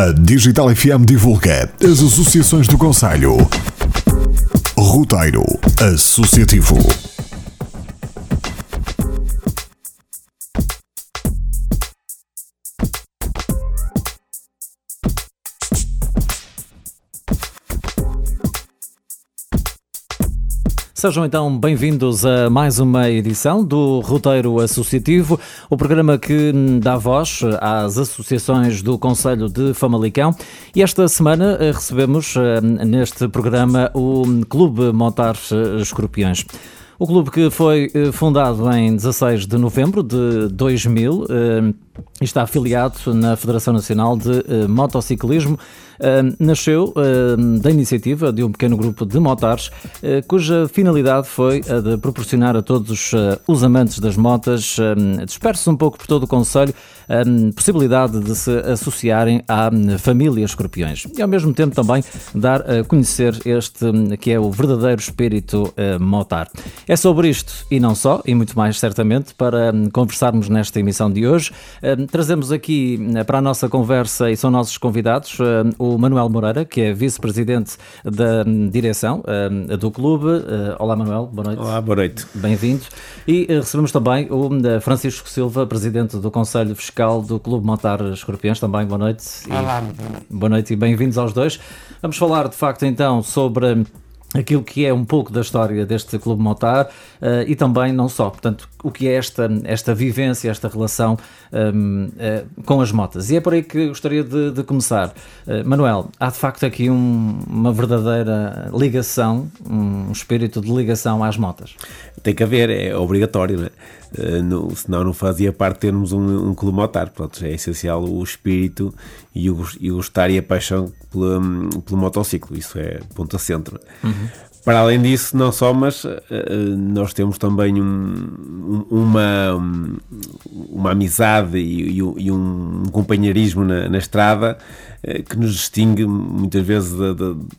A Digital FM divulga as associações do Conselho. Roteiro Associativo. Sejam então bem-vindos a mais uma edição do Roteiro Associativo, o programa que dá voz às associações do Conselho de Famalicão. E esta semana eh, recebemos eh, neste programa o Clube Montar Escorpiões. O clube que foi eh, fundado em 16 de novembro de 2000 está afiliado na Federação Nacional de Motociclismo nasceu da iniciativa de um pequeno grupo de motares, uh, cuja finalidade foi a de proporcionar a todos os amantes das motas, dispersos um pouco por todo o Conselho, possibilidade de se associarem à família Escorpiões e ao mesmo tempo também dar a conhecer este que é o verdadeiro espírito motar. É sobre isto e não só, e muito mais certamente, para conversarmos nesta emissão de hoje. Trazemos aqui para a nossa conversa e são nossos convidados o o Manuel Moreira, que é vice-presidente da direção uh, do clube. Uh, olá, Manuel, boa noite. Olá, boa noite. Bem-vindo. E uh, recebemos também o Francisco Silva, presidente do Conselho Fiscal do Clube Montar Escorpiões. Também, boa noite. Olá, e, boa noite e bem-vindos aos dois. Vamos falar, de facto, então, sobre aquilo que é um pouco da história deste Clube Motar uh, e também não só, portanto, o que é esta, esta vivência, esta relação um, uh, eh, com as motas. E é por aí que gostaria de, de começar. Uh, Manuel, há de facto aqui um, uma verdadeira ligação, um espírito de ligação às motas. Tem que haver, é obrigatório, né? Uh, senão não fazia parte termos um, um clube motar. Portanto, é essencial o espírito e o, e o gostar e a paixão pelo, pelo motociclo. Isso é ponto a centro. Uhum. Para além disso, não só, mas uh, nós temos também um, uma, uma amizade e, e um companheirismo na, na estrada uh, que nos distingue muitas vezes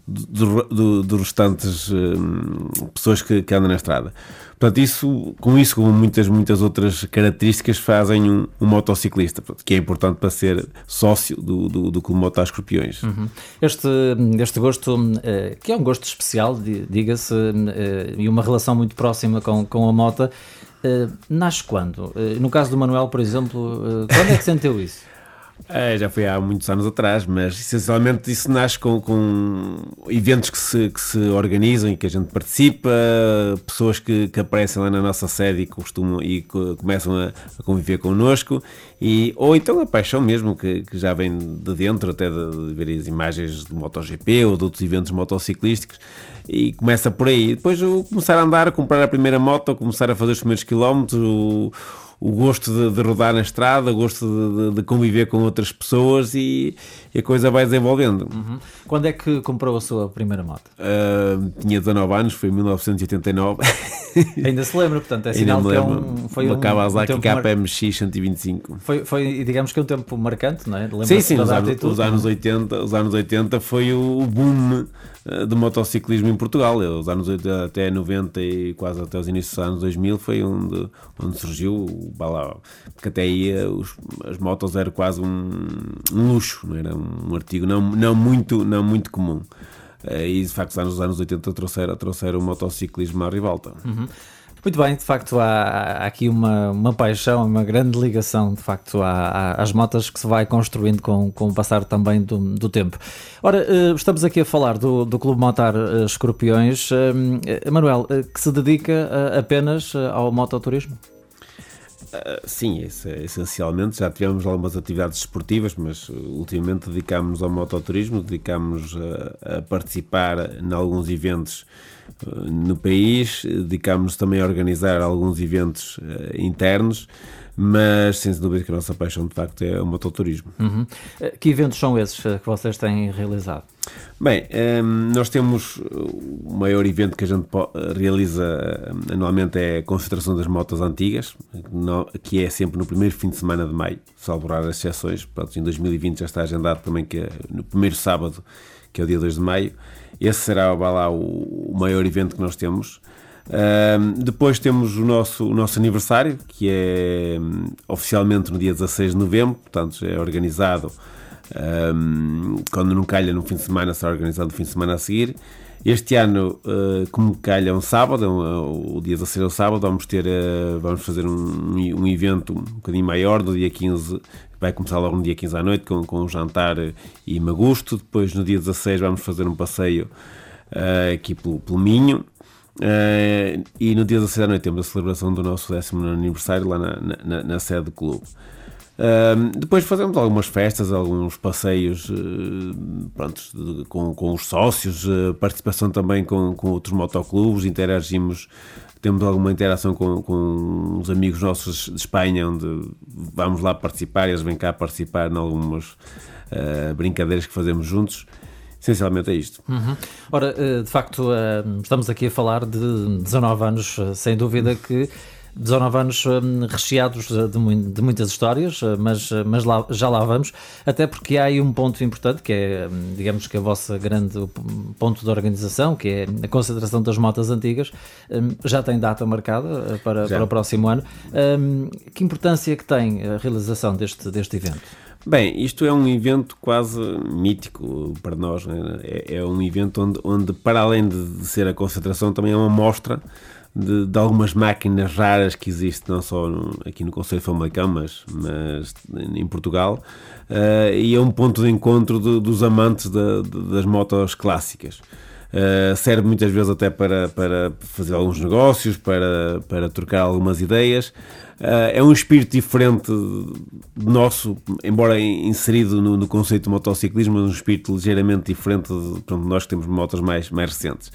dos restantes uh, pessoas que, que andam na estrada. Portanto, isso, com isso, como muitas, muitas outras características, fazem um, um motociclista, portanto, que é importante para ser sócio do, do, do Clube Moto Escorpiões. Uhum. Este, este gosto, eh, que é um gosto especial, diga-se, eh, e uma relação muito próxima com, com a moto, eh, nasce quando? no caso do Manuel, por exemplo, quando é que sentiu isso? É, já foi há muitos anos atrás, mas essencialmente isso nasce com, com eventos que se, que se organizam e que a gente participa, pessoas que, que aparecem lá na nossa sede e, costumam, e começam a, a conviver connosco, e, ou então a paixão mesmo, que, que já vem de dentro, até de, de ver as imagens do MotoGP ou de outros eventos motociclísticos, e começa por aí. Depois começar a andar, comprar a primeira moto, começar a fazer os primeiros quilómetros, o, o gosto de, de, rodar na estrada, o gosto de, de, conviver com outras pessoas e, e a coisa vai desenvolvendo. Uhum. Quando é que comprou a sua primeira moto? Uh, tinha 19 anos, foi em 1989. Ainda se lembra, portanto, é sinal que é um, foi uma um, Kawasaki um KPMX 125. Foi, foi, digamos que é um tempo marcante, não é? Sim, sim, os anos, os anos 80, os anos 80 foi o boom de motociclismo em Portugal. Os anos até 90 e quase até os inícios dos anos 2000 foi onde, onde surgiu o balão. Porque até aí eh, os, as motos eram quase um, um, luxo, não era um artigo não, não, muito, não muito comum. Eh, e de facto, nos anos 80 trouxeram, trouxeram o motociclismo à ribalta. Uhum. Muito bem, de facto há, aqui uma, uma paixão, uma grande ligação de facto há, às motas que se vai construindo com, com o passar também do, do tempo. Ora, eh, estamos aqui a falar do, do Clube Motar eh, Escorpiões. Eh, Manuel, que se dedica apenas ao mototurismo? Uh, sim, isso é, essencialmente. Já tivemos algumas atividades esportivas, mas ultimamente dedicámos-nos ao mototurismo, dedicámos a, a participar em alguns eventos no país, dedicámos-nos também a organizar alguns eventos uh, internos, mas sem dúvida que a nossa paixão de facto é o mototurismo. Uhum. Eh, que eventos são esses eh, que vocês têm realizado? Bem, ehm, nós temos o maior evento que a gente realiza anualmente é a concentração das motos antigas, que é sempre no primeiro fim de semana de maio, salvo as exceções. Pronto, em 2020 já está agendado também que é no primeiro sábado, que é o dia 2 de maio. Esse será lá, o, maior evento que nós temos. Depois temos o nosso, o nosso aniversário, que é um, oficialmente no dia 16 de novembro, portanto é organizado Um, quando não calha no fim de semana, será organizado no fim de semana a seguir. Este ano, uh, como calha um sábado, um, o dia 16 é o sábado, vamos ter, uh, vamos fazer um, um evento um bocadinho maior, no dia 15, vai começar logo no dia 15 à noite, com, com um jantar e magusto. Depois, no dia 16, vamos fazer um passeio aqui pelo, pelo Minho. Uh, e no dia 16 à noite temos a celebração do nosso décimo aniversário lá na, na, na sede do clube. Uh, depois fazemos algumas festas, alguns passeios uh, de, com, com os sócios, participação também com, com outros motoclubes, interagimos, temos alguma interação com, com os amigos nossos de Espanha, onde vamos lá participar eles vêm cá participar em algumas brincadeiras que fazemos juntos. Essencialmente é isto. Uhum. Ora, eh, de facto, eh, estamos aqui a falar de 19 anos, eh, sem dúvida que 19 anos recheados de, muitas histórias, mas, mas lá, já lá vamos, até porque há aí um ponto importante que é, digamos que a vossa grande ponto de organização, que é a concentração das motas antigas, já tem data marcada para, para o próximo ano. Que importância que tem a realização deste, deste evento? Bem, isto é um evento quase mítico para nós. Né? É, é, um evento onde, onde, para além de ser a concentração, também é uma mostra de, de algumas máquinas raras que existem, não só no, aqui no Conselho de Famalicão, mas, mas em Portugal. Uh, e é um ponto de encontro de, dos amantes de, das motos clássicas. Uh, serve muitas vezes até para, para fazer alguns negócios, para, para trocar algumas ideias. Uh, é um espírito diferente nosso, embora inserido no, no conceito de motociclismo, é um espírito ligeiramente diferente de pronto, nós que temos motos mais, mais recentes.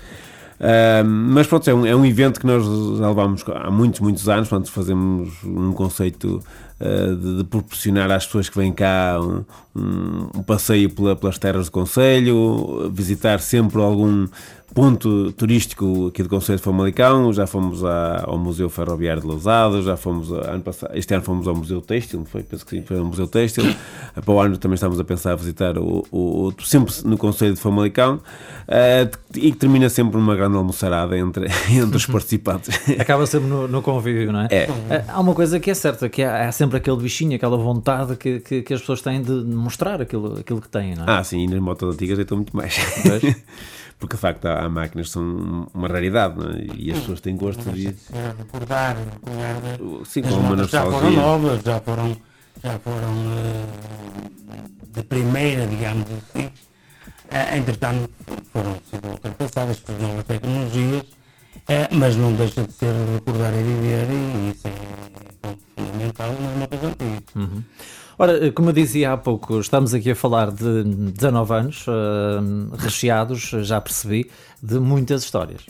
Uh, mas pronto, é um, é um evento que nós já levamos há muitos, muitos anos. Portanto, fazemos um conceito uh, de, de, proporcionar às pessoas que vêm cá um, um, um passeio pela, pelas terras do Conselho, visitar sempre algum ponto turístico aqui do Conselho de Famalicão, já fomos à, ao Museu Ferroviário de Lousado, já fomos, ano passado, este ano fomos ao Museu Têxtil, foi, penso que sim, foi ao Museu Têxtil, para o ano também estamos a pensar a visitar o, o, o sempre no Conselho de Famalicão, uh, e que termina sempre numa grande almoçarada entre, entre os participantes. Acaba sempre no, no convívio, não é? é? Há uma coisa que é certa, que há, há sempre aquele bichinho, aquela vontade que, que, que, as pessoas têm de mostrar aquilo, aquilo que têm, não é? Ah, sim, e nas motos antigas então muito mais. porque de facto há, há máquinas que são uma raridade é? e as pessoas têm gosto de. Recordar, recordar Sim, com uma nostalgia. Já foram novas, já foram, já foram uh, de primeira, digamos assim. Uh, entretanto, foram sendo ultrapassadas por novas tecnologias, uh, mas não deixa de ser recordar e viver, e isso é fundamental nas motas antigas. Uhum. Ora, como eu dizia há pouco, estamos aqui a falar de 19 anos, uh, recheados, já percebi, de muitas histórias.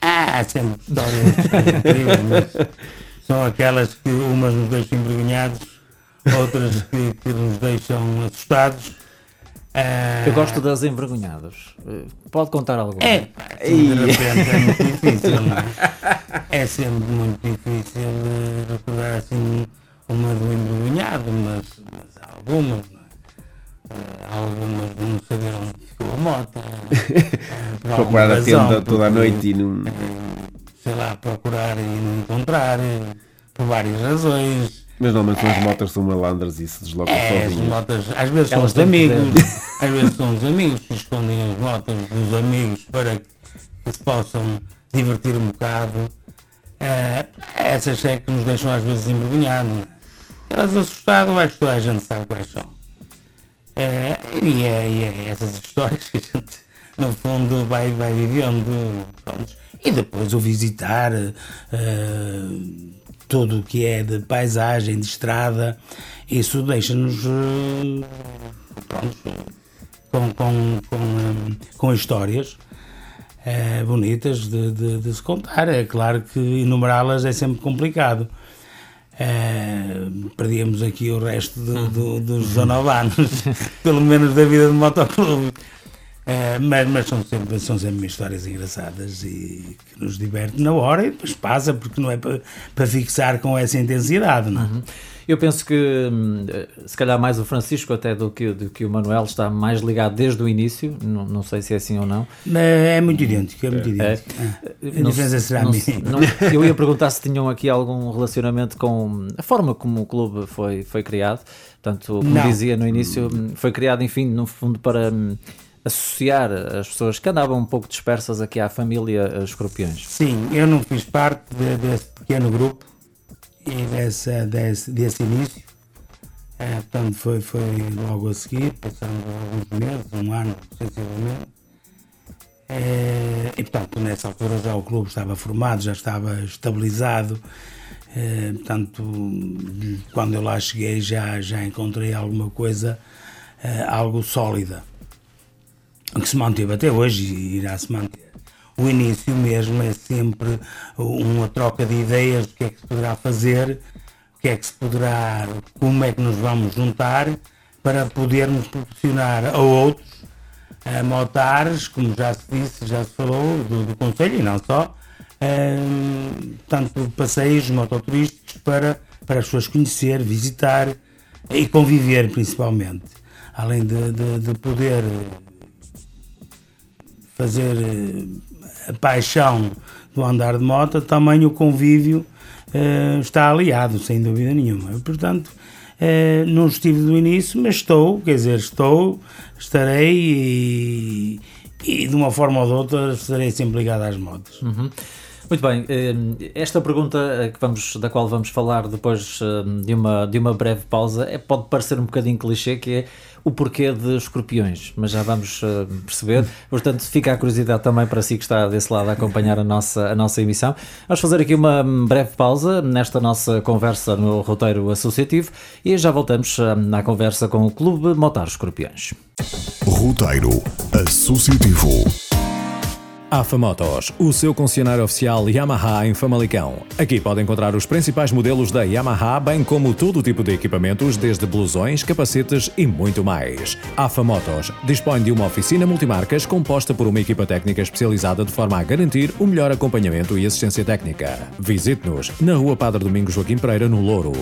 Ah, sempre histórias incríveis, mas são aquelas que umas nos deixam envergonhados, outras que, que nos deixam assustados. Uh... Eu gosto das envergonhadas. Pode contar alguma? É, de repente é muito difícil, não é? É sempre muito difícil recordar assim uma do envergonhado, mas, mas algumas, uh, algumas não saberam onde ficou a moto. Uh, procurar a tenda toda a noite e não. Uh, sei lá, procurar e não encontrar, por várias razões. Mas normalmente são as motas são malandras e se deslocam é, sozinhas. As motas, às vezes são os amigos, às vezes são os amigos que escondem as motas dos amigos para que se possam divertir um bocado. Uh, essas é que nos deixam às vezes envergonhados. Elas assustadas, acho que toda a gente sabe quais são. É, e, é, e é essas histórias que a gente, no fundo, vai, vai vivendo. E depois o visitar uh, tudo o que é de paisagem, de estrada, isso deixa-nos uh, com, com, com, com histórias. Bonitas de, de, de, se contar. É claro que enumerá-las é sempre complicado, Uh, perdíamos aqui o resto do, do, dos 19 anos, pelo menos da vida do motoclube. Uh, mas, mas são, sempre, são sempre histórias engraçadas e que nos diverte na hora e depois passa, porque não é para, para fixar com essa intensidade, não é? Uhum. Eu penso que hum, se calhar mais o Francisco até do que, do que o Manuel está mais ligado desde o início, não, não sei se é assim ou não. É, é muito idêntico, é muito é. idêntico. É. A diferença será não, não, Eu ia perguntar se tinham aqui algum relacionamento com a forma como o clube foi, foi criado. Portanto, como não. dizia no início, foi criado, enfim, no fundo para hum, associar as pessoas que andavam um pouco dispersas aqui à família Escorpiões. Sim, eu não fiz parte de, desse pequeno grupo e dessa, desse, desse início. É, portanto, foi, foi logo a seguir, passando alguns meses, um ano, sensivelmente. É, e, portanto, nessa altura já o clube estava formado, já estava estabilizado. É, portanto, quando eu lá cheguei, já, já encontrei alguma coisa, é, algo sólida, que se manteve até hoje e irá se manter o início mesmo é sempre uma troca de ideias do que é que se poderá fazer, o que é que se poderá, como é que nos vamos juntar para podermos proporcionar a outros a motares, como já se disse, já se falou do, do Conselho e não só, um, tanto passeios mototurísticos para, para as pessoas conhecer, visitar e conviver principalmente. Além de, de, de poder fazer a paixão do andar de moto, também o convívio uh, está aliado, sem dúvida nenhuma. Portanto, uh, não estive do início, mas estou, quer dizer, estou, estarei e, e de uma forma ou de outra estarei sempre ligado às motos. Uhum. Muito bem, eh, esta pergunta que vamos, da qual vamos falar depois de uma, de uma breve pausa é, pode parecer um bocadinho clichê, que é o porquê de escorpiões, mas já vamos uh, perceber. Portanto, fica a curiosidade também para si que está desse lado a acompanhar a nossa, a nossa emissão. Vamos fazer aqui uma breve pausa nesta nossa conversa no roteiro associativo e já voltamos uh, na conversa com o Clube Motar Escorpiões. Roteiro Associativo. AFA Motos, o seu concessionário oficial Yamaha em Famalicão. Aqui pode encontrar os principais modelos da Yamaha, bem como todo o tipo de equipamentos, desde blusões, capacetes e muito mais. AFA Motos dispõe de uma oficina multimarcas composta por uma equipa técnica especializada de forma a garantir o melhor acompanhamento e assistência técnica. Visite-nos na Rua Padre Domingos Joaquim Pereira, no Louro.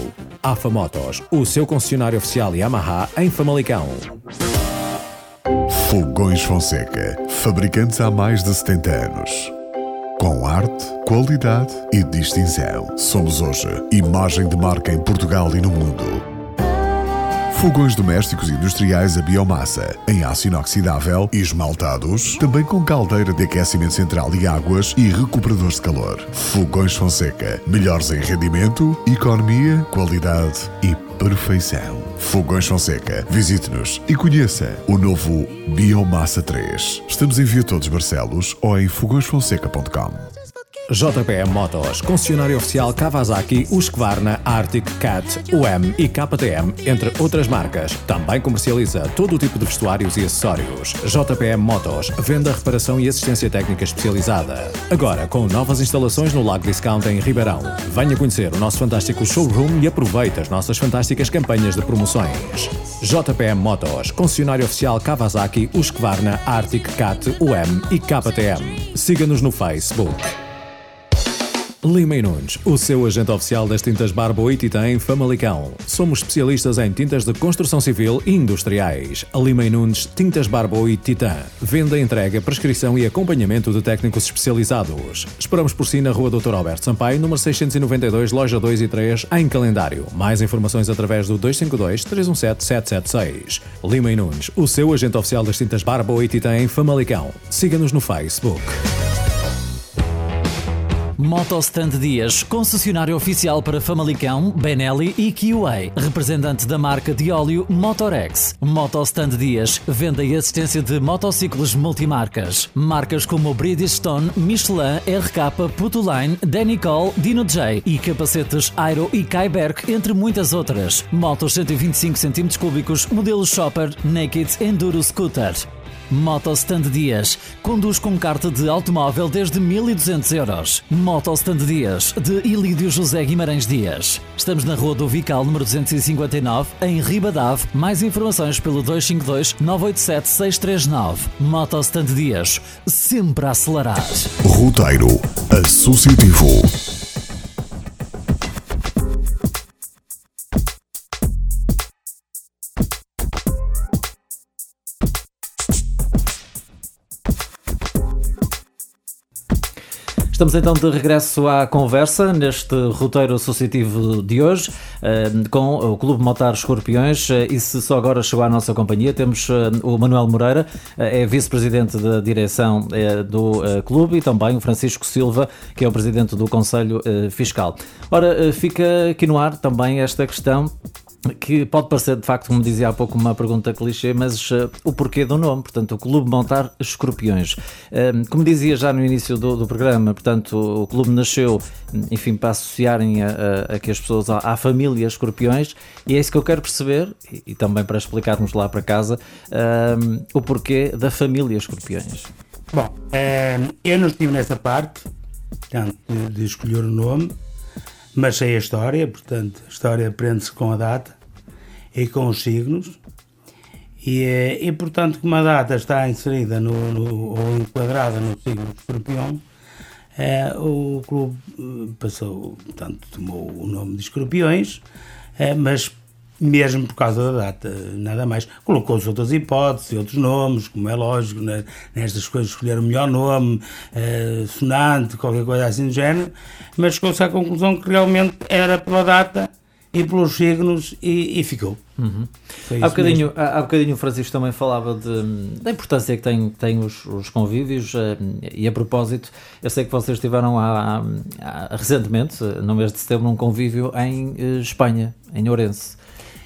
AFA Motos, o seu concessionário oficial Yamaha em Famalicão. Fogões Fonseca, fabricantes há mais de 70 anos. Com arte, qualidade e distinção. Somos hoje imagem de marca em Portugal e no mundo. Fogões domésticos industriais a biomassa, em aço inoxidável e esmaltados, também com caldeira de aquecimento central e águas e recuperadores de calor. Fogões Fonseca, melhores em rendimento, economia, qualidade e perfeição. Fogões Fonseca. Visite-nos e conheça o novo Biomassa 3. Estamos em Via Todos Barcelos ou em fogõesfonseca.com. JPM Motos, concessionário oficial Kawasaki, Husqvarna, Arctic, Cat, UM e KTM, entre outras marcas. Também comercializa todo o tipo de vestuários e acessórios. JPM Motos, venda, reparação e assistência técnica especializada. Agora com novas instalações no Lago Discount em Ribeirão. Venha conhecer o nosso fantástico showroom e aproveite as nossas fantásticas campanhas de promoções. JPM Motos, concessionário oficial Kawasaki, Husqvarna, Arctic, Cat, UM e KTM. Siga-nos no Facebook. Lima e Nunes, o seu agente oficial das tintas Barbo e Titã em Famalicão. Somos especialistas em tintas de construção civil e industriais. Lima e Nunes, tintas Barbo e Titã. Venda, entrega, prescrição e acompanhamento de técnicos especializados. Esperamos por si na rua Dr. Alberto Sampaio, número 692, loja 2 e 3, em calendário. Mais informações através do 252 317 776. Lima e Nunes, o seu agente oficial das tintas Barbo e Titã em Famalicão. Siga-nos no Facebook. Motostand Dias, concessionário oficial para Famalicão, Benelli e QA, representante da marca de óleo Motorex. Motostand Dias, venda e assistência de motociclos multimarcas. Marcas como Bridgestone, Michelin, RK, Putoline, Danicol, Dino J e capacetes Aero e Kyberg, entre muitas outras. Motos 125 cm cúbicos, modelo Shopper, Naked Enduro Scooter. Motostand Dias. Conduz com carta de automóvel desde 1200 euros. Motostand Dias, de Ilídio José Guimarães Dias. Estamos na Rua do Vical, número 259, em Ribadave. Mais informações pelo 252 987 639. Motostand Dias. Sempre a acelerar. Roteiro Associativo. Estamos então de regresso à conversa neste roteiro associativo de hoje eh, com o Clube Motar Escorpiões eh, e se só agora chegou à nossa companhia temos eh, o Manuel Moreira, é vice-presidente da direção do clube e também o Francisco Silva, que é o presidente do Conselho Fiscal. Ora, fica aqui no ar também esta questão que pode parecer de facto, como dizia há pouco, uma pergunta clichê, mas uh, o porquê do nome, portanto, o Clube Montar Escorpiões. Uh, como dizia já no início do, do, programa, portanto, o clube nasceu, enfim, para associarem a, a, as pessoas à, à, família Escorpiões, e é isso que eu quero perceber, e, e também para explicarmos lá para casa, uh, o porquê da família Escorpiões. Bom, eu não estive nessa parte, portanto, de escolher o nome, mas sei a história, portanto, a história aprende-se com a data e com os signos. E, eh, e portanto, como a data está inserida no, no ou enquadrada no signo do escorpião, é, o clube eh, passou, portanto, tomou o nome de Escorpiões, mas mesmo por causa da data, nada mais. Colocou-se outras hipóteses, outros nomes, como é lógico, né, nestas coisas escolher o melhor nome, eh, sonante, qualquer coisa assim do género, mas chegou-se à conclusão que realmente era pela data e pelos signos e, e ficou. Uhum. Há, bocadinho, há, há bocadinho o Francisco também falava de, da importância que tem, tem os, os convívios uh, e a propósito, eu sei que vocês tiveram há, há, recentemente, no mês de setembro, um convívio em uh, Espanha, em Ourense.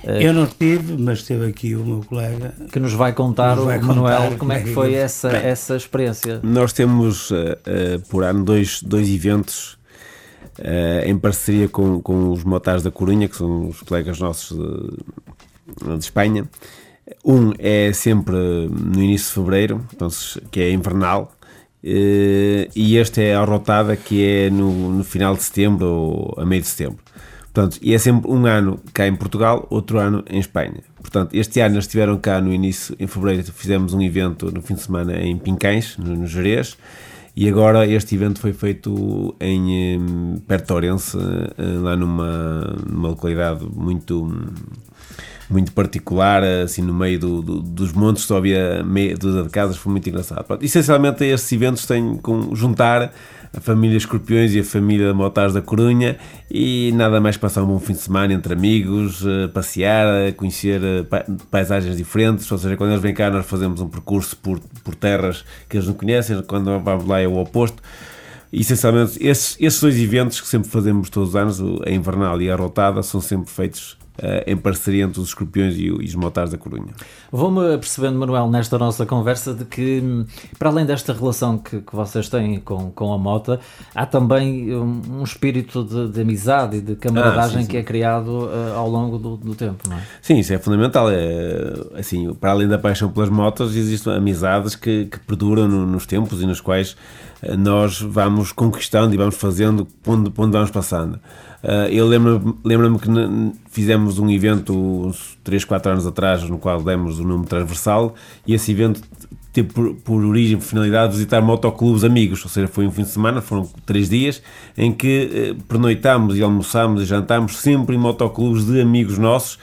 Eu não estive, mas esteve aqui o meu colega. Que nos vai contar, nos vai o Manuel, como é que foi essa, Bem, essa experiência. Nós temos uh, uh, por ano dois, dois eventos uh, em parceria com, com os Motares da Corunha, que são os colegas nossos de, de Espanha. Um é sempre no início de fevereiro, então, que é invernal, e este é a rotada, que é no, no final de setembro ou a meio de setembro. Portanto, e é sempre um ano cá em Portugal, outro ano em Espanha. Portanto, este ano eles estiveram cá no início, em fevereiro, fizemos um evento no fim de semana em Pincães, no, no Jerez, e agora este evento foi feito em de Orense, eh, lá numa, numa localidade muito muito particular, assim no meio do, do, dos montes, só havia meia dúzia de casas, foi muito engraçado. Pronto, essencialmente estes eventos têm com juntar a família Escorpiões e a família Motares da Corunha. E nada mais passar um bom fim de semana entre amigos, eh, passear, eh, conhecer eh, paisagens diferentes, ou seja, quando eles vêm cá nós fazemos um percurso por, por terras que eles não conhecem, quando vamos lá é o oposto. Essencialmente, esses, esses dois eventos que sempre fazemos todos os anos, a Invernal e a Rotada, são sempre feitos em parceria entre os escorpiões e, os motares da Corunha. Vou-me percebendo, Manuel, nesta nossa conversa, de que, para além desta relação que, que vocês têm com, com a mota, há também um, um espírito de, de, amizade e de camaradagem ah, sim, sim. que é criado uh, ao longo do, do, tempo, não é? Sim, isso é fundamental. É, assim, para além da paixão pelas motas, existem amizades que, que perduram no, nos tempos e nos quais uh, nós vamos conquistando e vamos fazendo onde, onde vamos passando. Uh, eu lembro-me lembro que fizemos um evento uns 3, 4 anos atrás, no qual demos o número transversal, e esse evento teve por, por origem, por finalidade, visitar motoclubes amigos, ou seja, foi um fim de semana, foram três dias, em que eh, pernoitámos e almoçámos e jantámos sempre em motoclubes de amigos nossos,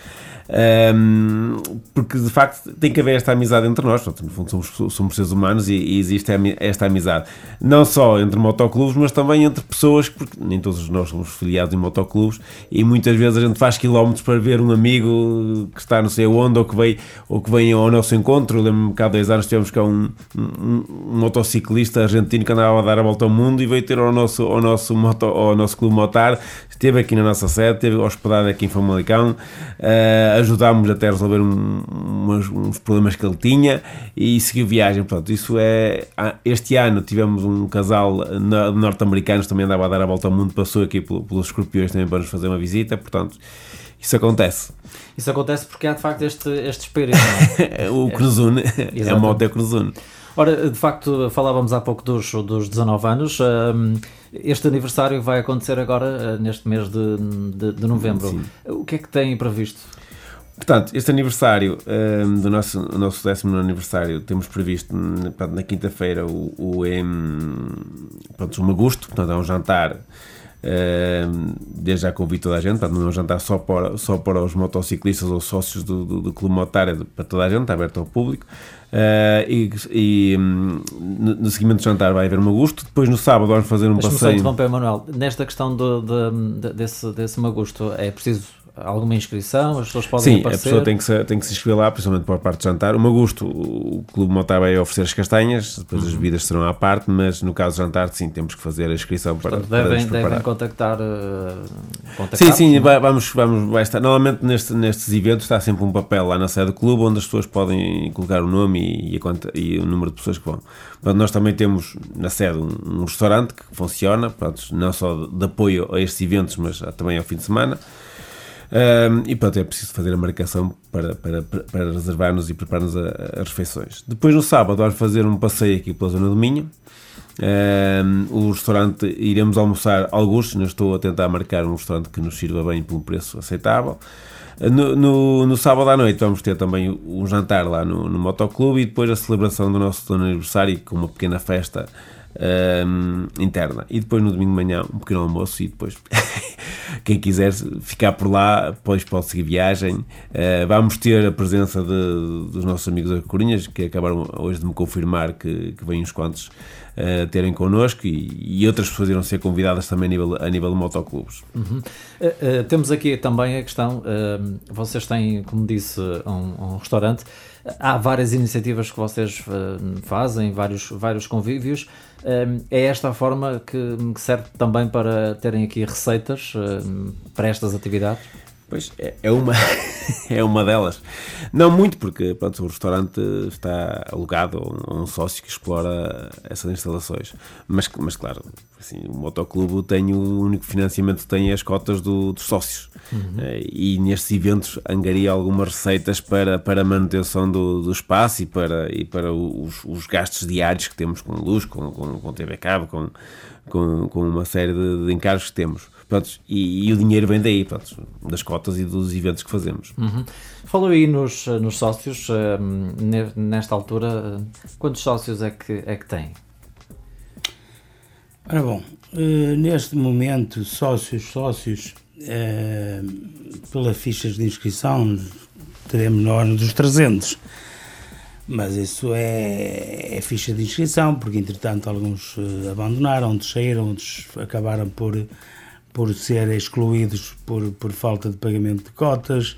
um, porque de facto tem que haver esta amizade entre nós, portanto, no fundo somos, somos seres humanos e, e, existe esta amizade, não só entre motoclubes, mas também entre pessoas, porque nem todos nós somos filiados em motoclubes e muitas vezes a gente faz quilómetros para ver um amigo que está não sei onde ou que vem, ou que vem ao nosso encontro. Lembro-me que há dois anos tivemos cá um, um, um, motociclista argentino que andava a dar a volta ao mundo e veio ter ao nosso, ao nosso, moto, ao nosso clube motar, esteve aqui na nossa sede, esteve hospedado aqui em Famalicão. Uh, ajudámos até a resolver um, uns, uns, problemas que ele tinha e seguiu viagem. Portanto, isso é. Este ano tivemos um casal norte-americanos também andava a dar a volta ao mundo, passou aqui pelos escorpiões também para nos fazer uma visita. Portanto, Isso acontece. Isso acontece porque há de facto este, este espírito. É? o que nos une. É a moto é que nos une. Ora, de facto, falávamos há pouco dos, dos 19 anos. Este aniversário vai acontecer agora, eh, neste mês de, de, de novembro. Sim. O que é que tem previsto? Portanto, este aniversário, um, do nosso, nosso décimo aniversário, temos previsto portanto, na quinta-feira o, o, um, pronto, um agosto, portanto é um jantar Uh, desde já convido toda a gente, portanto, não é um jantar só para, só para os motociclistas ou sócios do, do, do Clube Motário, para toda a gente, está aberto ao público. Uh, e, e um, no, seguimento do jantar vai haver um Magusto. Depois no sábado vamos fazer um Deixa passeio. Só Manuel. Nesta questão do, de, desse, desse Magusto, é preciso alguma inscrição? As pessoas podem Sim, aparecer? a pessoa tem que, se, tem que se inscrever lá, principalmente para a parte de jantar. O Magusto, o Clube Motar vai oferecer as castanhas, depois uhum. as bebidas serão à parte, mas no caso de jantar, sim, temos que fazer a inscrição Portanto, para, devem, para devem contactar, uh, contactar Sim, sim, vai, vamos, vamos, vai estar. Normalmente neste, nestes eventos está sempre um papel lá na sede do clube onde as pessoas podem colocar o nome e, e, a, e o número de pessoas que vão. Portanto, nós também temos na sede um, um restaurante que funciona, pronto, não só de apoio a estes eventos, mas também ao fim de semana. Um, e pronto, é preciso fazer a marcação para, para, para reservar-nos e preparar-nos as refeições. Depois no sábado vamos fazer um passeio aqui pela zona do Minho. Um, o restaurante iremos almoçar alguns, não estou a tentar marcar um restaurante que nos sirva bem por um preço aceitável. No, no, no, sábado à noite vamos ter também um jantar lá no, no Motoclube e depois a celebração do nosso aniversário com uma pequena festa um, interna. E depois no domingo de manhã um pequeno almoço e depois quem quiser ficar por lá, depois pode seguir viagem. Uh, vamos ter a presença de, dos nossos amigos da Corinhas, que acabaram hoje de me confirmar que, que vêm uns quantos uh, terem connosco e, e, outras pessoas irão ser convidadas também a nível, a nível de motoclubes. Uhum. Uh, temos aqui também a questão, vocês têm, como disse, um, um restaurante, há várias iniciativas que vocês fazem, vários, vários convívios. É esta a forma que, serve também para terem aqui receitas para estas atividades? Pois, é, é uma, é uma delas. Não muito, porque pronto, o restaurante está alugado a um, sócio que explora essas instalações. Mas, mas claro, assim, o motoclube tem o único financiamento que tem é as cotas do, dos sócios. Uhum. Eh, e nestes eventos angaria algumas receitas para, para a manutenção do, do espaço e para, e para os, os gastos diários que temos com luz, com, com, com TV cabo, com, com, com uma série de, de encargos que temos. Pronto, e, e, o dinheiro vem daí, pronto, das cotas e dos eventos que fazemos. Uhum. Falou aí nos, nos sócios, nesta altura, quantos sócios é que, é que tem? Ora bom, eh, neste momento, sócios, sócios, eh, pelas fichas de inscrição, teremos na ordem dos 300. Mas isso é, é, ficha de inscrição, porque entretanto alguns eh, abandonaram, outros saíram, outros acabaram por por ser excluídos por, por falta de pagamento de cotas,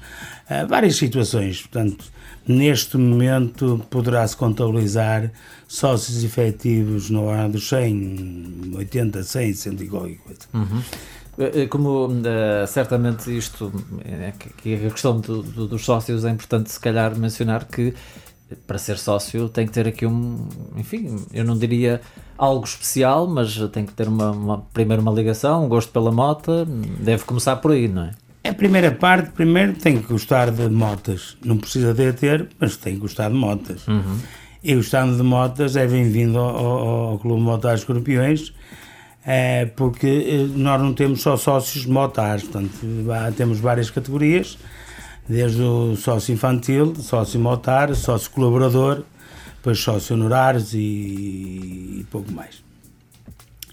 várias situações. Portanto, neste momento poderá-se contabilizar sócios efetivos na hora dos 100, 80, 100, 100 e qualquer coisa. Uhum. Eh, eh, como uh, certamente isto, é, que a questão do, do, dos sócios é importante se calhar mencionar que para ser sócio tem que ter aqui um, enfim, eu não diria algo especial, mas tem que ter uma, uma primeiro uma ligação, um gosto pela moto, deve começar por aí, não é? A primeira parte, primeiro tem que gostar de motas, não precisa de ter, mas tem que gostar de motas. Uhum. E gostando de motas é bem-vindo ao, ao, ao Clube Motar Escorpiões, é, porque eh, nós não temos só sócios de motares, portanto, temos várias categorias, desde o sócio infantil, sócio motar, sócio colaborador, depois sócio honorários e, e pouco mais.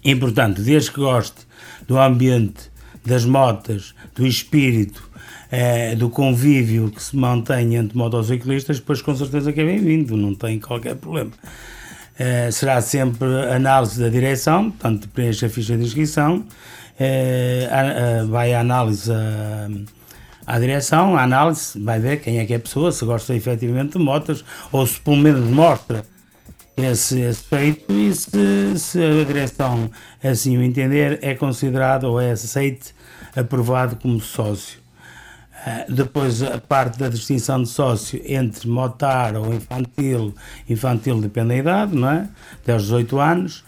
E, portanto, desde que goste do ambiente, das motas, do espírito, eh, do convívio que se mantém entre motociclistas, depois com certeza que é bem-vindo, não tem qualquer problema. Eh, será sempre análise da direção, portanto, preenche a ficha de inscrição, eh, a, a, vai a análise a, à direção, à análise, vai ver quem é que é a pessoa, se gosta efetivamente de motas, ou se pelo menos mostra esse, esse feito e se, se a direção assim o entender, é considerado ou é aceite, aprovado como sócio. Uh, depois a parte da distinção de sócio entre motar ou infantil, infantil depende da idade, não é? Até aos 18 anos.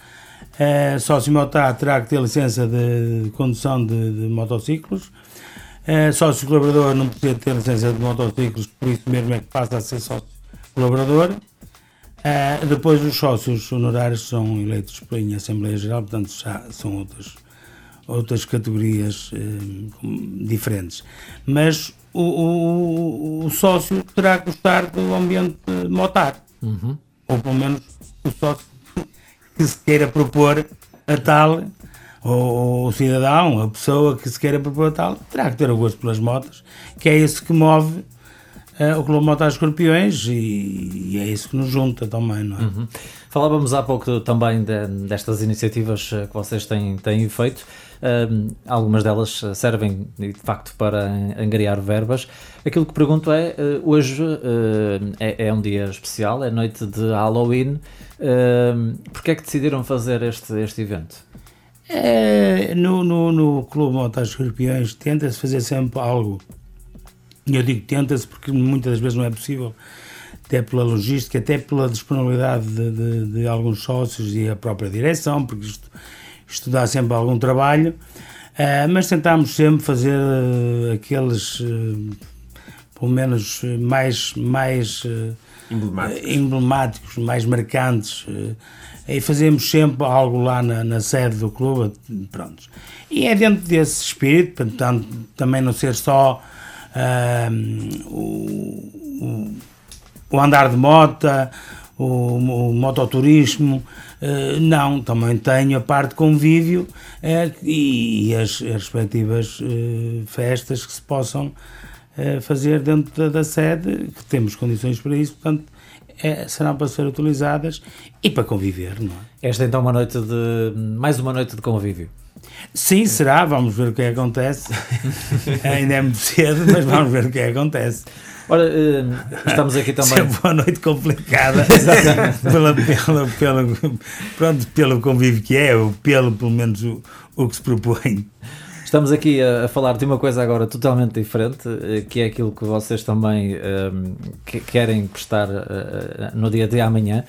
Uh, sócio motar terá que ter licença de condução de, de motociclos Uh, sócio colaborador não precisa ter licença de motociclos, por isso mesmo é que passa a ser sócio colaborador. Uh, depois os sócios honorários são eleitos em Assembleia Geral, portanto já são outras, outras categorias uh, diferentes. Mas o, o, o, sócio terá que gostar do ambiente motar. Uhum. Ou pelo menos o sócio que se queira propor a tal o, o, cidadão, a pessoa que se queira propor tal, terá que ter o gosto pelas motas, que é isso que move uh, o Clube Motas Escorpiões e, e, é isso que nos junta também, não é? Uhum. Falávamos há pouco também de, destas iniciativas eh, que vocês têm, têm feito. Uh, algumas delas servem de facto para angariar verbas. Aquilo que pergunto é: hoje é, é, um dia especial, é noite de Halloween. Uh, Porquê é que decidiram fazer este, este evento? É, no, no, no Clube Montar Escorpiões tenta-se fazer sempre algo. Eu digo tenta-se porque muitas das vezes não é possível, até pela logística, até pela disponibilidade de, de, de alguns sócios e a própria direção, porque isto, isto dá sempre algum trabalho. Uh, mas tentámos sempre fazer uh, aqueles, uh, pelo menos, mais, mais emblemáticos. emblemáticos. mais marcantes e fazemos sempre algo lá na, na sede do clube, pronto. E é dentro desse espírito, portanto, também não ser só uh, o, o, andar de moto, o, o mototurismo, uh, não, também tenho a parte convívio uh, e, e as, as, respectivas eh, festas que se possam fazer dentro da, da sede, que temos condições para isso, portanto, é, serão para ser utilizadas e para conviver, não é? Esta é então uma noite de. mais uma noite de convívio. Sim, será, vamos ver o que é acontece. Ainda é muito cedo, mas vamos ver o que é acontece. Ora, eh, estamos aqui também. Sempre uma noite complicada pela, pela, pela, pronto, pelo convívio que é, ou pelo, pelo menos, o, o que se propõe. Estamos aqui a, a, falar de uma coisa agora totalmente diferente, eh, que é aquilo que vocês também um, ehm, que querem prestar uh, no dia de amanhã,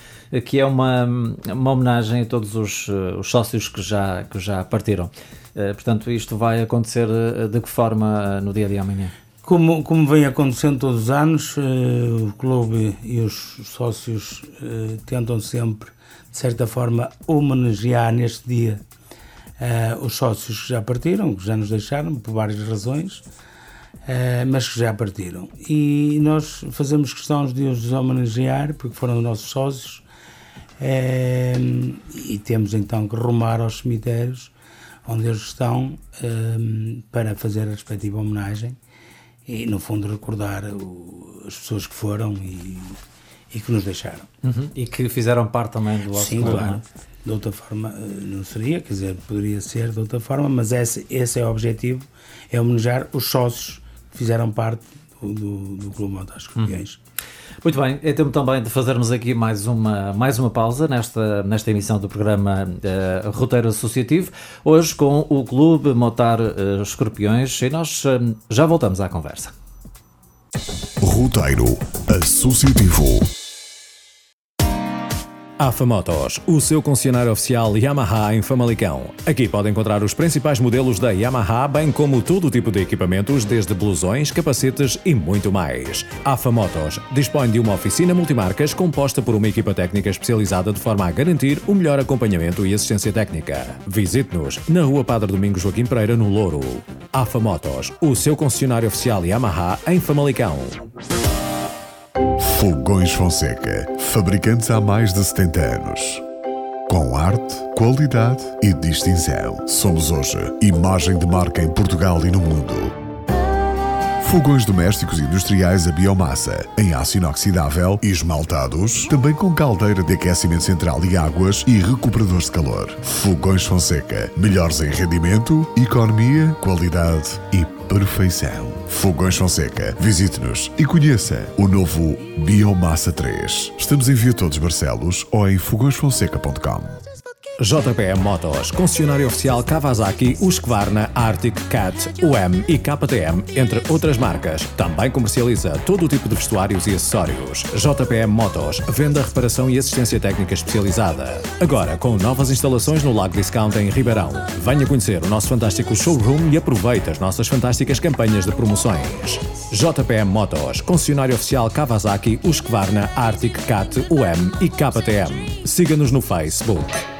que é uma, uma homenagem a todos os, os sócios que já, que já partiram. Uh, portanto, isto vai acontecer de que forma no dia de amanhã? Como, como vem acontecendo todos os anos, uh, o clube e os sócios tentam sempre, de certa forma, homenagear neste dia Uh, os sócios que já partiram, que já nos deixaram por várias razões, uh, mas que já partiram. E nós fazemos questão de os homenagear, porque foram nossos sócios, uh, e temos então que rumar aos cemitérios onde eles estão para fazer a respectiva homenagem e, no fundo, recordar o, as pessoas que foram e, e que nos deixaram. Uhum. E que fizeram parte também do vosso Sim, claro de outra forma eh, não seria, quer dizer, poderia ser de outra forma, mas esse, esse é o objetivo, é homenagear os sócios que fizeram parte do, do, do Clube Montas Escorpiões. Hum. Muito bem, é tempo também de fazermos aqui mais uma, mais uma pausa nesta, nesta emissão do programa uh, Roteiro Associativo, hoje com o Clube Motar uh, Escorpiões, e nós uh, já voltamos à conversa. Roteiro Associativo. AFA Motos, o seu concessionário oficial Yamaha em Famalicão. Aqui pode encontrar os principais modelos da Yamaha, bem como todo tipo de equipamentos, desde blusões, capacetes e muito mais. AFA Motos dispõe de uma oficina multimarcas composta por uma equipa técnica especializada de forma a garantir o melhor acompanhamento e assistência técnica. Visite-nos na Rua Padre Domingos Joaquim Pereira, no Louro. AFA Motos, o seu concessionário oficial Yamaha em Famalicão. Fogões Fonseca, fabricantes há mais de 70 anos. Com arte, qualidade e distinção. Somos hoje imagem de marca em Portugal e no mundo. Fogões domésticos e industriais a biomassa, em aço inoxidável e esmaltados, também com caldeira de aquecimento central e águas e recuperadores de calor. Fogões Fonseca, melhores em rendimento, economia, qualidade e perfeição. Fogões Fonseca. Visite-nos e conheça o novo Biomassa 3. Estamos em Via Todos Barcelos ou em fogõesfonseca.com. JPM Motos, concessionário oficial Kawasaki, Husqvarna, Arctic, Cat, UM e KTM, entre outras marcas. Também comercializa todo o tipo de vestuários e acessórios. JPM Motos, venda, reparação e assistência técnica especializada. Agora com novas instalações no Lago Discount em Ribeirão. Venha conhecer o nosso fantástico showroom e aproveite as nossas fantásticas campanhas de promoções. JPM Motos, concessionário oficial Kawasaki, Husqvarna, Arctic, Cat, UM e KTM. Siga-nos no Facebook.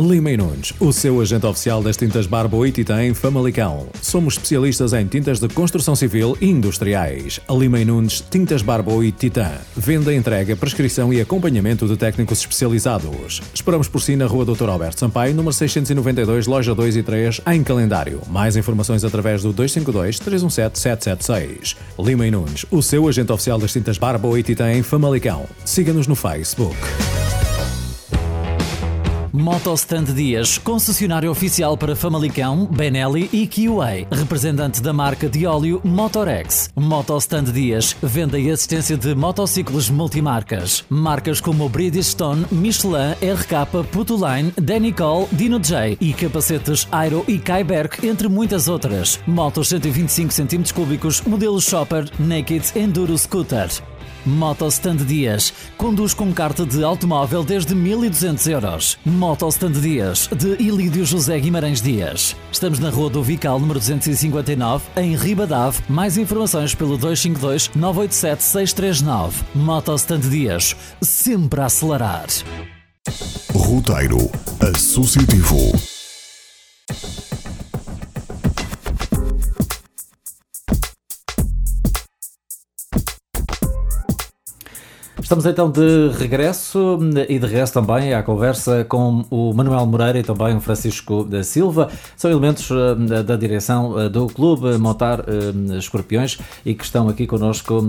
Lima e Nunes, o seu agente oficial das tintas Barbo e Titã em Famalicão. Somos especialistas em tintas de construção civil e industriais. Lima e Nunes, tintas Barbo e Titã. Venda, entrega, prescrição e acompanhamento de técnicos especializados. Esperamos por si na rua Dr. Alberto Sampaio, número 692, loja 2 e 3, em calendário. Mais informações através do 252 317 776. Lima e Nunes, o seu agente oficial das tintas Barbo e Titã em Famalicão. Siga-nos no Facebook. Motostand Dias, concessionário oficial para Famalicão, Benelli e QA, representante da marca de óleo Motorex. Motostand Dias, venda e assistência de motociclos multimarcas. Marcas como Bridgestone, Michelin, RK, Putoline, Danicol, Dino J e capacetes Aero e Kyberg, entre muitas outras. Motos 125 cm3, modelo Shopper, Naked Enduro Scooter. Motostand Dias. Conduz com carta de automóvel desde 1200 euros. Motostand Dias, de Ilídio José Guimarães Dias. Estamos na Rua do Vical, número 259, em Ribadave. Mais informações pelo 252 987 639. Motostand Dias. Sempre a acelerar. Roteiro Associativo. Estamos então de regresso e de regresso também à conversa com o Manuel Moreira e também o Francisco da Silva. São elementos eh, da direção eh, do Clube Montar eh, Escorpiões e que estão aqui connosco.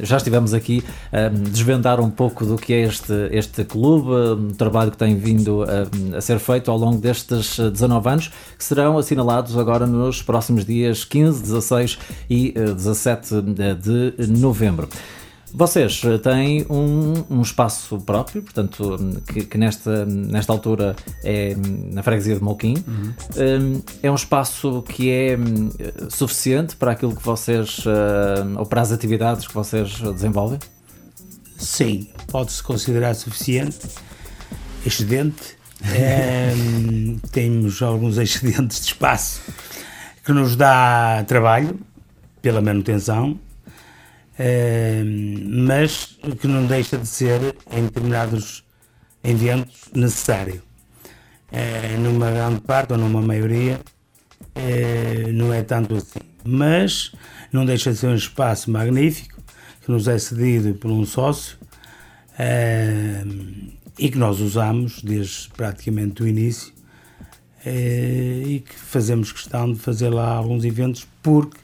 Já estivemos aqui a desvendar um pouco do que é este, este clube, um trabalho que tem vindo a, a ser feito ao longo destes 19 anos, que serão assinalados agora nos próximos dias 15, 16 e 17 de novembro. Vocês eh, têm um, um espaço próprio, portanto, que, que, nesta, nesta altura é na freguesia de Mouquim. Uhum. É um espaço que é suficiente para aquilo que vocês, eh, ou para as atividades que vocês desenvolvem? Sim, pode-se considerar suficiente, excedente. é, temos alguns excedentes de espaço que nos dá trabalho pela manutenção mas que não deixa de ser, em determinados eventos, necessário. Uh, numa grande parte, ou numa maioria, uh, não é tanto assim. Mas não deixa de ser um espaço magnífico, que nos é cedido por um sócio e que nós usamos desde praticamente o início e que fazemos questão de fazer lá alguns eventos porque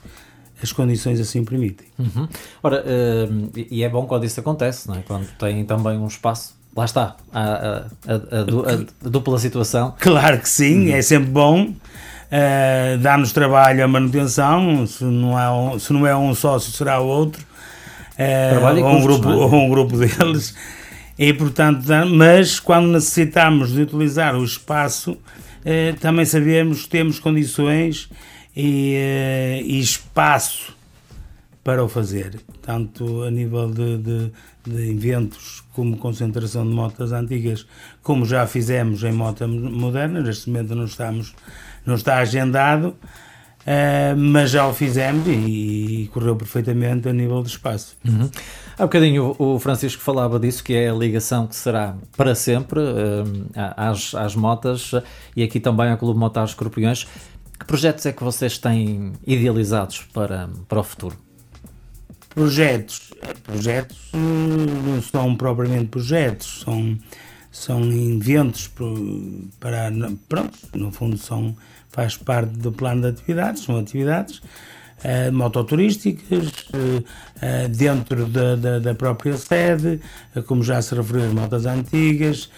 as condições assim permitem. Uhum. Ora, uh, e é bom quando isso acontece, não é? quando tem também um espaço. Lá está, a, a, a, a dupla situação. Claro que sim, uhum. é sempre bom. Uh, Dá-nos trabalho a manutenção, se não, é um, se não é um sócio, será outro. Uh, ou, um grupo, é? ou um grupo deles. E, portanto, mas quando necessitamos de utilizar o espaço, uh, também sabemos que temos condições e, uh, e espaço para o fazer, tanto a nível de, de, de, como concentração de motas antigas, como já fizemos em motas modernas, neste momento não, estamos, não está agendado, uh, mas já o fizemos e, e, correu perfeitamente a nível de espaço. Uhum. Há bocadinho o Francisco falava disso, que é a ligação que será para sempre uh, às, às motas e aqui também ao Clube Motar Escorpiões. Que projetos é que vocês têm idealizados para, para o futuro? Projetos. Projetos não são propriamente projetos, são, são eventos para. Pronto, no fundo, são, faz parte do plano de atividades, são atividades uh, mototurísticas, uh, dentro da, da, da, própria sede, como já se referiu, as motas antigas,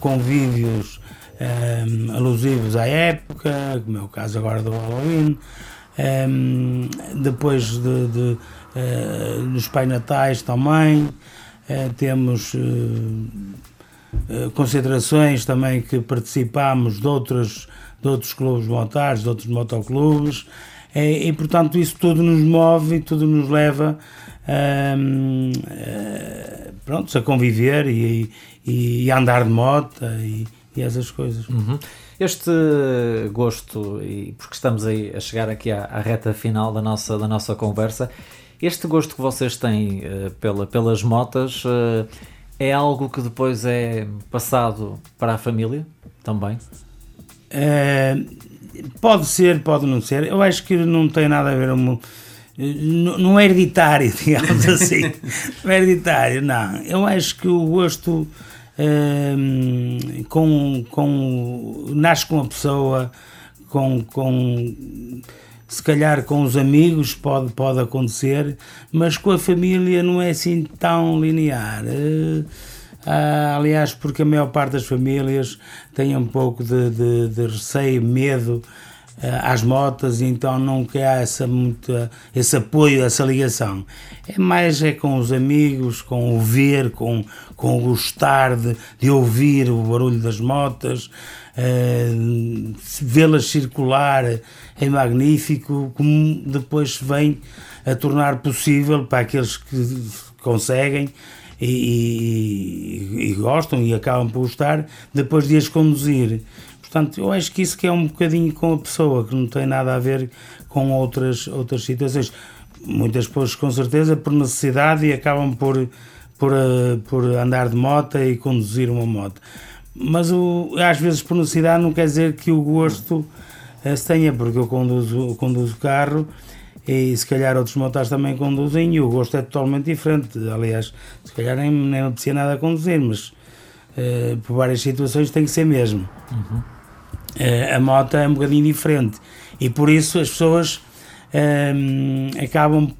convívios um, alusivos à época, como é o caso agora do Halloween. Um, depois de, de uh, nos Pai Natais também uh, temos uh, uh, concentrações também que participamos de outros, de outros clubes motares, de outros motoclubes, e, e portanto isso tudo nos move e tudo nos leva um, uh, pronto, a conviver e, e, e, a andar de moto e, e essas coisas. Uhum. Este gosto, e porque estamos aí a chegar aqui à, à, reta final da nossa, da nossa conversa, este gosto que vocês têm uh, pela, pelas motas uh, é algo que depois é passado para a família também? pode ser, pode não ser. Eu acho que não tem nada a ver. Um, não é hereditário, digamos assim. não é hereditário, não. Eu acho que o gosto um, com, com, nasce com a pessoa, com, com se calhar com os amigos pode, pode acontecer, mas com a família não é assim tão linear. Uh, aliás, porque a maior parte das famílias tem um pouco de, de, de receio, medo eh, às motas, então nunca há essa muita, esse apoio, essa ligação. É mais é com os amigos, com o ver, com, com o gostar de, de ouvir o barulho das motas, uh, vê-las circular é magnífico, como depois vem a tornar possível para aqueles que conseguem e, e, e, gostam e acabam por gostar, depois de as conduzir. Portanto, eu acho que isso que é um bocadinho com a pessoa, que não tem nada a ver com outras, outras situações. Muitas pessoas, com certeza, por necessidade e acabam por, por, eh, por andar de moto e conduzir uma moto. Mas o, às vezes, por necessidade, não quer dizer que o gosto eh, se tenha, porque eu conduzo, conduzo carro e se calhar outros motares também conduzem e o gosto é totalmente diferente. Aliás, se calhar nem, nem apetecia nada a conduzir, mas uh, por várias situações tem que ser mesmo. Uhum. Uh, a moto é um bocadinho diferente e por isso as pessoas uh, acabam,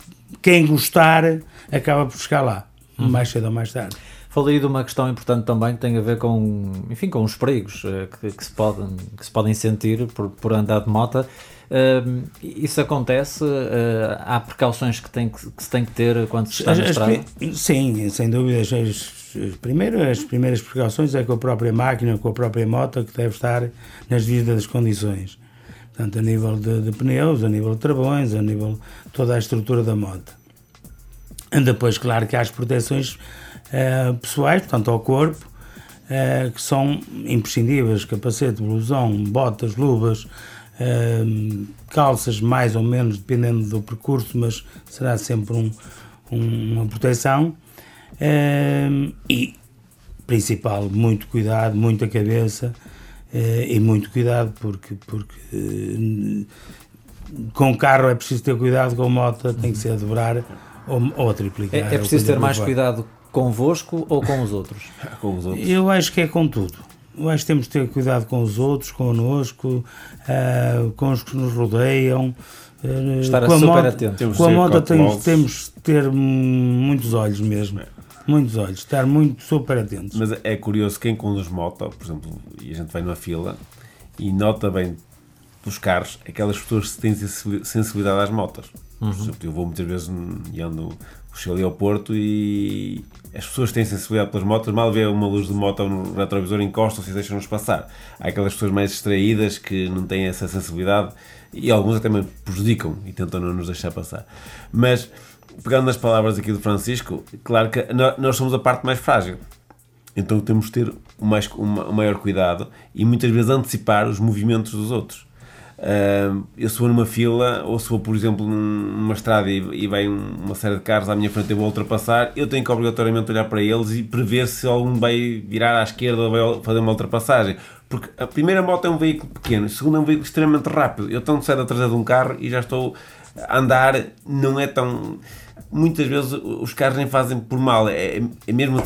quem gostar, acaba por buscar lá, uhum. mais cedo ou mais tarde. Falei de uma questão importante também que tem a ver com, enfim, com os perigos que, que, se, podem, que se podem sentir por, por andar de moto. Uh, isso acontece? Uh, há precauções que, tem que, que, se tem que ter quando se está na estrada? Sim, sem dúvida. As, primeiro, as primeiras precauções é com a própria máquina, com a própria moto, que deve estar nas devidas condições. Portanto, a nível de, de, pneus, a nível de travões, a nível de toda a estrutura da moto. E depois, claro que há as proteções uh, pessoais, portanto, ao corpo, uh, que são imprescindíveis: capacete, blusão, botas, luvas, calças mais ou menos, dependendo do percurso, mas será sempre um, um, uma proteção. e, principal, muito cuidado, muita cabeça uh, e muito cuidado, porque, porque uh, com o carro é preciso ter cuidado, com a moto tem que ser a dobrar ou, ou a triplicar. É, é preciso ter mais cuidado convosco ou com os outros? com os outros. Eu acho que é com tudo que temos de ter cuidado com os outros, connosco, uh, com os que nos rodeiam. Uh, Estar com a super moto, atento. Com a moto temos, temos de ter muitos olhos mesmo. Muitos olhos, estar muito super atentos. Mas é curioso, quem conduz moto, por exemplo, e a gente vai numa fila e nota bem dos carros aquelas pessoas que têm sensibilidade às motas. Uhum. Por exemplo, eu vou muitas vezes e ando chego ali ao Porto e as pessoas têm sensibilidade pelas motos, mal vê uma luz de moto no retrovisor, encostam-se e deixam-nos passar. Há aquelas pessoas mais distraídas que não têm essa sensibilidade e alguns até me prejudicam e tentam não nos deixar passar. Mas, pegando nas palavras aqui do Francisco, claro que nós somos a parte mais frágil. Então temos de ter o, mais, o maior cuidado e muitas vezes antecipar os movimentos dos outros. Uh, eu se vou numa fila, ou se vou, por exemplo, numa estrada e, e vem uma série de carros à minha frente e eu vou ultrapassar, eu tenho que obrigatoriamente olhar para eles e prever se algum vai virar à esquerda ou vai fazer uma ultrapassagem. Porque a primeira moto é um veículo pequeno, a segunda é um veículo extremamente rápido. Eu estou saio da traseira de um carro e já estou a andar, não é tão muitas vezes os carros nem fazem por mal, é, é mesmo,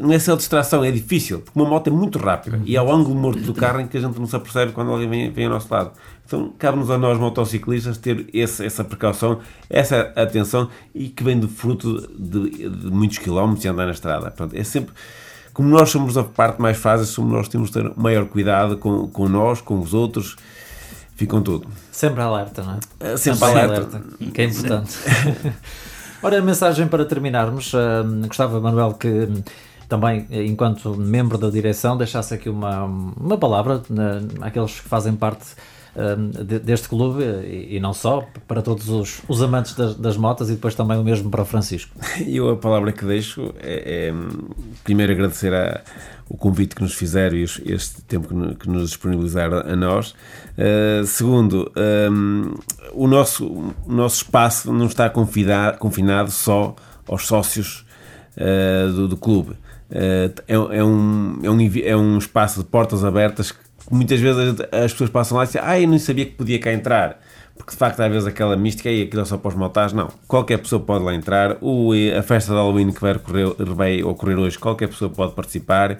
não é só distração, é difícil, porque uma moto é muito rápida e há o ângulo morto do carro em que a gente não se apercebe quando alguém vem, vem ao nosso lado. Então, cabe-nos a nós, motociclistas, ter esse, essa precaução, essa atenção e que vem do fruto de, de muitos quilómetros e andar na estrada. Pronto, é sempre como nós somos a parte mais fácil, somos nós temos de ter maior cuidado com, com nós, com os outros, ficam tudo. Sempre alerta, não é? é sempre, sempre alerta. alerta. Que é importante. Ora, a mensagem para terminarmos. Uh, gostava, Manuel, que também, enquanto membro da direção, deixasse aqui uma, uma palavra àqueles que fazem parte deste clube e, não só, para todos os, os amantes das, das, motas e depois também o mesmo para o Francisco. Eu a palavra que deixo é, é primeiro agradecer a, o convite que nos fizeram e este tempo que nos disponibilizaram a nós. Uh, segundo, um, o, nosso, o nosso espaço não está confinado, confinado só aos sócios uh, do, do, clube. Uh, é, é, um, é, um, é um espaço de portas abertas que muitas vezes as pessoas passam lá e dizem ah, eu não sabia que podia cá entrar porque de facto às vezes aquela mística e aquilo é só para os motares, não. Qualquer pessoa pode lá entrar. O, a festa de Halloween que vai, ocorrer, vai ocorrer hoje, qualquer pessoa pode participar.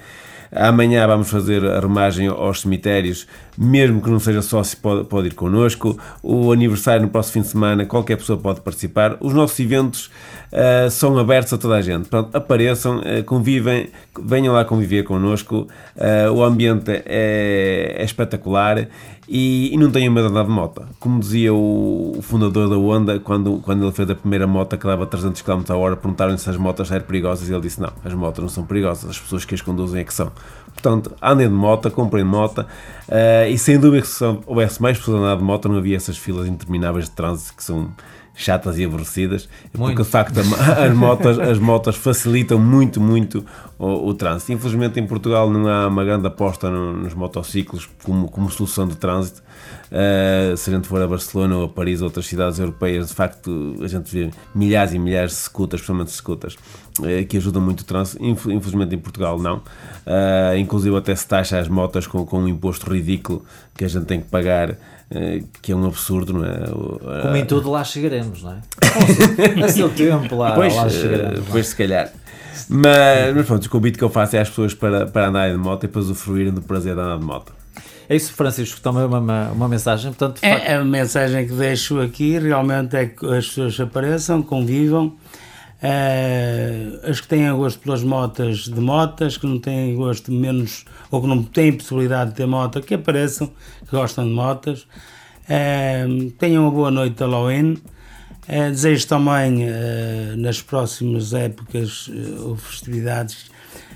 Amanhã vamos fazer a remagem aos cemitérios, mesmo que não seja sócio, pode, pode ir connosco. O aniversário no próximo fim de semana, qualquer pessoa pode participar. Os nossos eventos uh, são abertos a toda a gente. Portanto, apareçam, uh, convivem, venham lá conviver connosco. Uh, o ambiente é, é espetacular e, e, não tenham medo de andar de moto. Como dizia o, o, fundador da Honda, quando, quando ele fez a primeira moto que dava 300 km a hora, perguntaram-lhe se as motos eram perigosas e ele disse: Não, as motos não são perigosas, as pessoas que as conduzem é que são. Portanto, andem de moto, comprem moto uh, e sem dúvida que se houvesse mais pessoas a andar de moto, não havia essas filas intermináveis de trânsito que são chatas e aborrecidas, muito. porque de facto as motas, as motas facilitam muito, muito o, o, trânsito. Infelizmente em Portugal não há uma grande aposta no, nos motociclos como, como solução de trânsito. Uh, se a gente for a Barcelona ou a Paris ou outras cidades europeias, de facto a gente vê milhares e milhares de scooters, especialmente scooters, uh, que ajudam muito o trânsito. Infelizmente em Portugal não. Uh, inclusive até se taxa as motas com, com um imposto ridículo que a gente tem que pagar que é um absurdo, não é? Como em tudo, lá chegaremos, não é? A seu tempo, lá, pois, lá chegaremos. Depois, se calhar. Mas, mas pronto, o convite que eu faço é às pessoas para, para andarem de moto e para usufruírem do prazer de andar de moto. É isso, Francisco, também uma, uma, uma mensagem. Portanto, é, facto... A mensagem que deixo aqui realmente é que as pessoas apareçam, convivam. Uh, as que têm gosto pelas motas de motas, que não têm gosto menos, ou que não têm possibilidade de ter moto, que apareçam, que gostam de motas. Uh, tenham uma boa noite de Halloween. Uh, desejo também, nas próximas épocas ou festividades,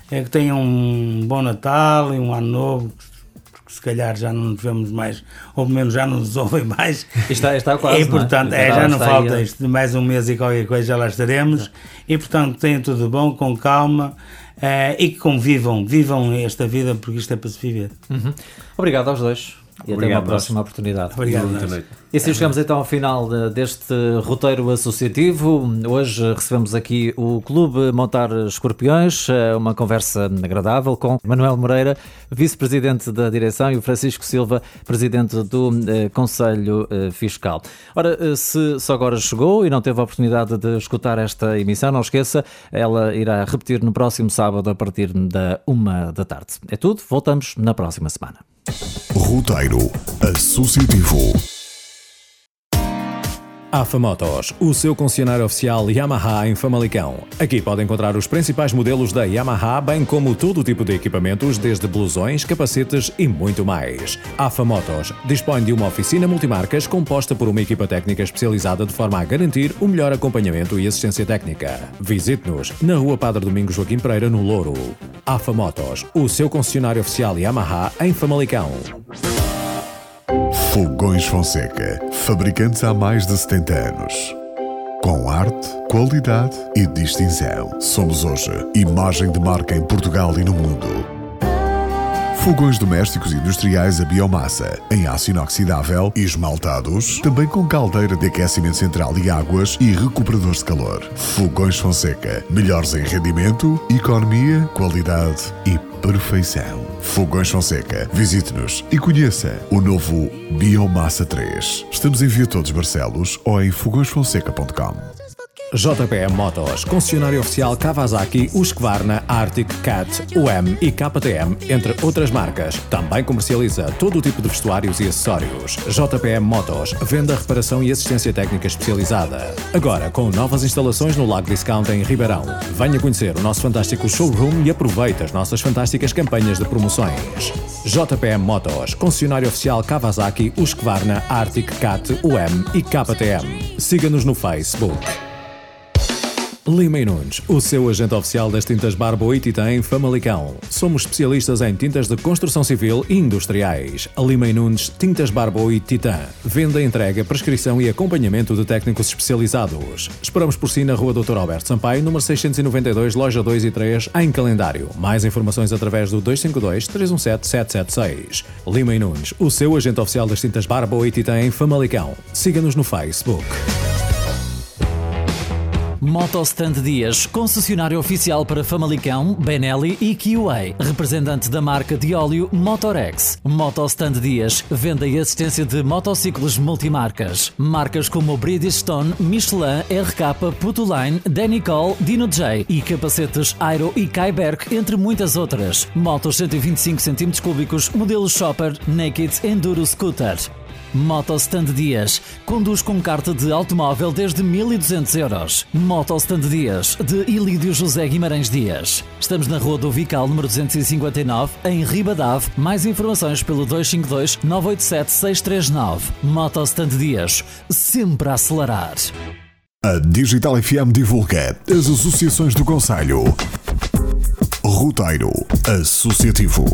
que tenham um bom Natal e um Ano Novo, se calhar já não nos vemos mais, ou pelo menos já não nos ouvem mais. Está, está quase. E portanto, é? É, já não falta aí, isto, mais um mês e qualquer coisa já lá estaremos. E portanto, tenham tudo bom, com calma. Uh, e que convivam, vivam esta vida porque isto é para se viver. Uhum. Obrigado aos dois. E Obrigado, até uma próxima oportunidade. Obrigado. Boa noite. E assim chegamos então ao final deste roteiro associativo. Hoje recebemos aqui o Clube Montar Escorpiões, eh, uma conversa agradável com Manuel Moreira, vice-presidente da direção, e o Francisco Silva, presidente do eh, Conselho eh, Fiscal. Ora, se só agora chegou e não teve a oportunidade de escutar esta emissão, não esqueça, ela irá repetir no próximo sábado a partir da uma da tarde. É tudo, voltamos na próxima semana. Roteiro Associativo. AFA Motos, o seu concessionário oficial Yamaha em Famalicão. Aqui pode encontrar os principais modelos da Yamaha, bem como todo tipo de equipamentos, desde blusões, capacetes e muito mais. AFA Motos dispõe de uma oficina multimarcas composta por uma equipa técnica especializada de forma a garantir o melhor acompanhamento e assistência técnica. Visite-nos na Rua Padre Domingos Joaquim Pereira, no Louro. AFA Motos, o seu concessionário oficial Yamaha em Famalicão. Fogões Fonseca, fabricantes há mais de 70 anos. Com arte, qualidade e distinção. Somos hoje imagem de marca em Portugal e no mundo. Fogões domésticos industriais a biomassa, em aço inoxidável e esmaltados, também com caldeira de aquecimento central e águas e recuperadores de calor. Fogões Fonseca, melhores em rendimento, economia, qualidade e perfeição. Fogões Fonseca. Visite-nos e conheça o novo Biomassa 3. Estamos em Via Todos Barcelos ou em fogõesfonseca.com. JPM Motos, concessionário oficial Kawasaki, Husqvarna, Arctic, Cat, UM e KTM, entre outras marcas. Também comercializa todo o tipo de vestuários e acessórios. JPM Motos, venda, reparação e assistência técnica especializada. Agora com novas instalações no Lago Discount em Ribeirão. Venha conhecer o nosso fantástico showroom e aproveite as nossas fantásticas campanhas de promoções. JPM Motos, concessionário oficial Kawasaki, Husqvarna, Arctic, Cat, UM e KTM. Siga-nos no Facebook. Lima e Nunes, o seu agente oficial das tintas Barbo e Titã em Famalicão. Somos especialistas em tintas de construção civil e industriais. Lima e Nunes, tintas Barbo e Titã. Venda, entrega, prescrição e acompanhamento de técnicos especializados. Esperamos por si na Rua Dr. Alberto Sampaio, número 692, loja 2 e 3, em calendário. Mais informações através do 252 317 776. Lima e Nunes, o seu agente oficial das tintas Barbo e Titã em Famalicão. Siga-nos no Facebook. Motostand Dias, concessionário oficial para Famalicão, Benelli e QA, representante da marca de óleo Motorex. Motostand Dias, venda e assistência de motociclos multimarcas. Marcas como Bridgestone, Michelin, RK, Putoline, Danicol, Dino J e capacetes Aero e Kyberg, entre muitas outras. Motos 125 cm3, modelo Shopper, Naked Enduro Scooter. Motostand Dias. Conduz com carta de automóvel desde 1200 euros. Motostand Dias, de Ilídio José Guimarães Dias. Estamos na Rua do Vical, número 259, em Ribadave. Mais informações pelo 252 987 639. Motostand Dias. Sempre a acelerar. A Digital FM divulga as associações do Conselho. Roteiro Associativo.